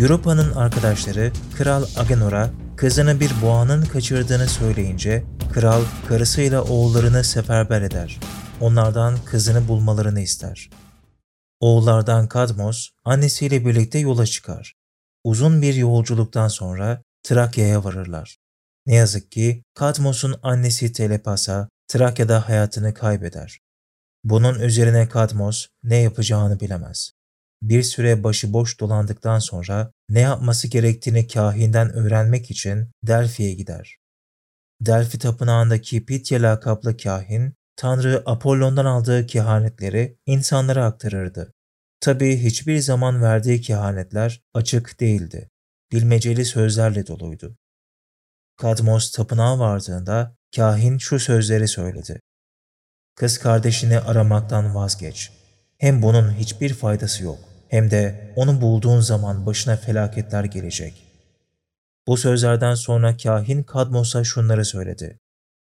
Europa'nın arkadaşları Kral Agenor'a kızını bir boğanın kaçırdığını söyleyince kral karısıyla oğullarını seferber eder. Onlardan kızını bulmalarını ister. Oğullardan Kadmos annesiyle birlikte yola çıkar. Uzun bir yolculuktan sonra Trakya'ya varırlar. Ne yazık ki Kadmos'un annesi Telepasa Trakya'da hayatını kaybeder. Bunun üzerine Kadmos ne yapacağını bilemez. Bir süre başıboş dolandıktan sonra ne yapması gerektiğini kahinden öğrenmek için Delphi'ye gider. Delphi tapınağındaki Pitya lakaplı kahin, Tanrı Apollon'dan aldığı kehanetleri insanlara aktarırdı. Tabi hiçbir zaman verdiği kehanetler açık değildi. Bilmeceli sözlerle doluydu. Kadmos tapınağa vardığında kahin şu sözleri söyledi. Kız kardeşini aramaktan vazgeç. Hem bunun hiçbir faydası yok hem de onu bulduğun zaman başına felaketler gelecek. Bu sözlerden sonra kahin Kadmos'a şunları söyledi.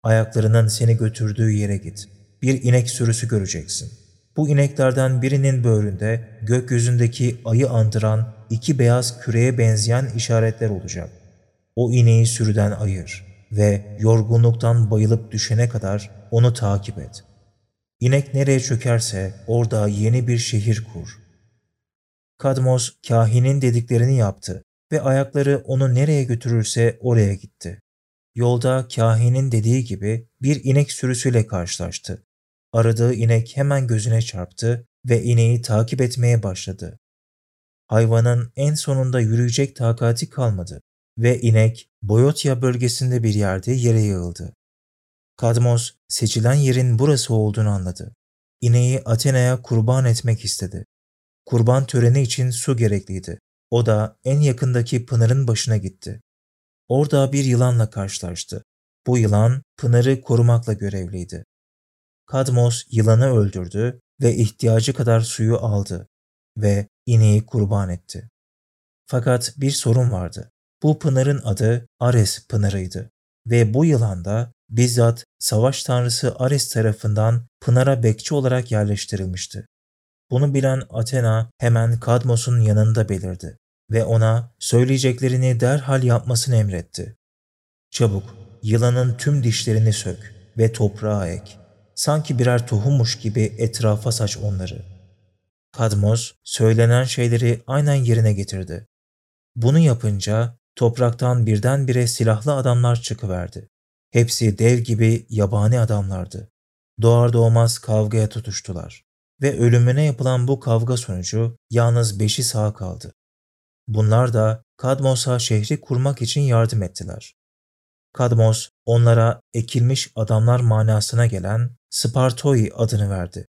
Ayaklarının seni götürdüğü yere git. Bir inek sürüsü göreceksin. Bu ineklerden birinin böğründe gökyüzündeki ayı andıran iki beyaz küreye benzeyen işaretler olacak. O ineği sürüden ayır ve yorgunluktan bayılıp düşene kadar onu takip et. İnek nereye çökerse orada yeni bir şehir kur. Kadmos kahinin dediklerini yaptı ve ayakları onu nereye götürürse oraya gitti. Yolda kahinin dediği gibi bir inek sürüsüyle karşılaştı. Aradığı inek hemen gözüne çarptı ve ineği takip etmeye başladı. Hayvanın en sonunda yürüyecek takati kalmadı ve inek Boyotya bölgesinde bir yerde yere yığıldı. Kadmos seçilen yerin burası olduğunu anladı. İneği Athena'ya kurban etmek istedi. Kurban töreni için su gerekliydi. O da en yakındaki pınarın başına gitti. Orada bir yılanla karşılaştı. Bu yılan pınarı korumakla görevliydi. Kadmos yılanı öldürdü ve ihtiyacı kadar suyu aldı ve ineği kurban etti. Fakat bir sorun vardı. Bu pınarın adı Ares pınarıydı ve bu yılan da bizzat savaş tanrısı Ares tarafından pınara bekçi olarak yerleştirilmişti. Bunu bilen Athena hemen Kadmos'un yanında belirdi ve ona söyleyeceklerini derhal yapmasını emretti. Çabuk yılanın tüm dişlerini sök ve toprağa ek. Sanki birer tohummuş gibi etrafa saç onları. Kadmos söylenen şeyleri aynen yerine getirdi. Bunu yapınca topraktan birdenbire silahlı adamlar çıkıverdi. Hepsi dev gibi yabani adamlardı. Doğar doğmaz kavgaya tutuştular ve ölümüne yapılan bu kavga sonucu yalnız beşi sağ kaldı. Bunlar da Kadmos'a şehri kurmak için yardım ettiler. Kadmos onlara ekilmiş adamlar manasına gelen Spartoi adını verdi.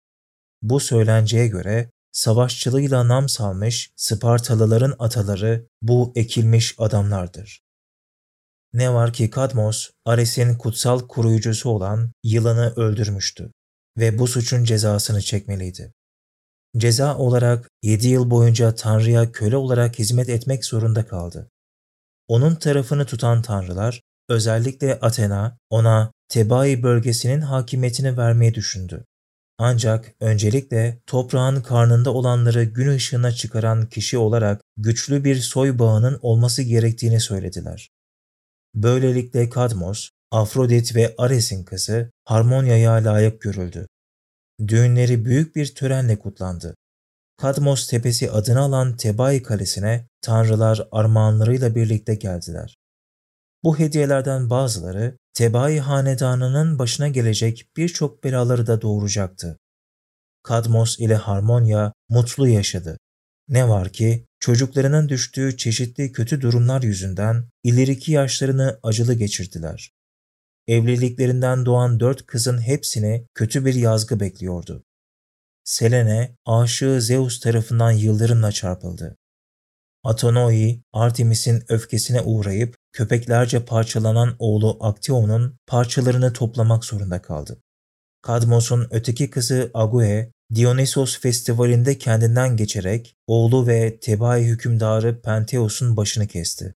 Bu söylenceye göre savaşçılığıyla nam salmış Spartalıların ataları bu ekilmiş adamlardır. Ne var ki Kadmos, Ares'in kutsal koruyucusu olan yılanı öldürmüştü ve bu suçun cezasını çekmeliydi. Ceza olarak 7 yıl boyunca Tanrı'ya köle olarak hizmet etmek zorunda kaldı. Onun tarafını tutan tanrılar, özellikle Athena, ona Tebai bölgesinin hakimiyetini vermeyi düşündü. Ancak öncelikle toprağın karnında olanları gün ışığına çıkaran kişi olarak güçlü bir soy bağının olması gerektiğini söylediler. Böylelikle Kadmos, Afrodit ve Ares'in kızı Harmonya'ya layık görüldü. Düğünleri büyük bir törenle kutlandı. Kadmos Tepesi adını alan Tebai Kalesi'ne tanrılar armağanlarıyla birlikte geldiler. Bu hediyelerden bazıları Tebai hanedanının başına gelecek birçok belaları da doğuracaktı. Kadmos ile Harmonya mutlu yaşadı. Ne var ki çocuklarının düştüğü çeşitli kötü durumlar yüzünden ileriki yaşlarını acılı geçirdiler. Evliliklerinden doğan dört kızın hepsini kötü bir yazgı bekliyordu. Selene, aşığı Zeus tarafından yıldırımla çarpıldı. Atonoi, Artemis'in öfkesine uğrayıp köpeklerce parçalanan oğlu Aktion'un parçalarını toplamak zorunda kaldı. Kadmos'un öteki kızı Ague, Dionysos festivalinde kendinden geçerek oğlu ve Tebai hükümdarı Penteos'un başını kesti.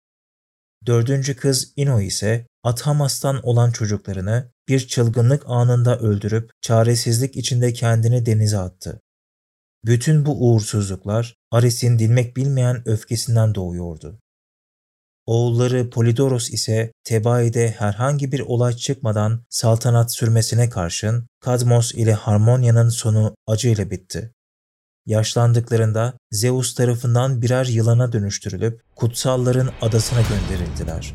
Dördüncü kız Ino ise Athamas'tan olan çocuklarını bir çılgınlık anında öldürüp çaresizlik içinde kendini denize attı. Bütün bu uğursuzluklar Ares'in dinmek bilmeyen öfkesinden doğuyordu. Oğulları Polidoros ise Tebai'de herhangi bir olay çıkmadan saltanat sürmesine karşın Kadmos ile Harmonya'nın sonu acıyla bitti. Yaşlandıklarında Zeus tarafından birer yılana dönüştürülüp kutsalların adasına gönderildiler.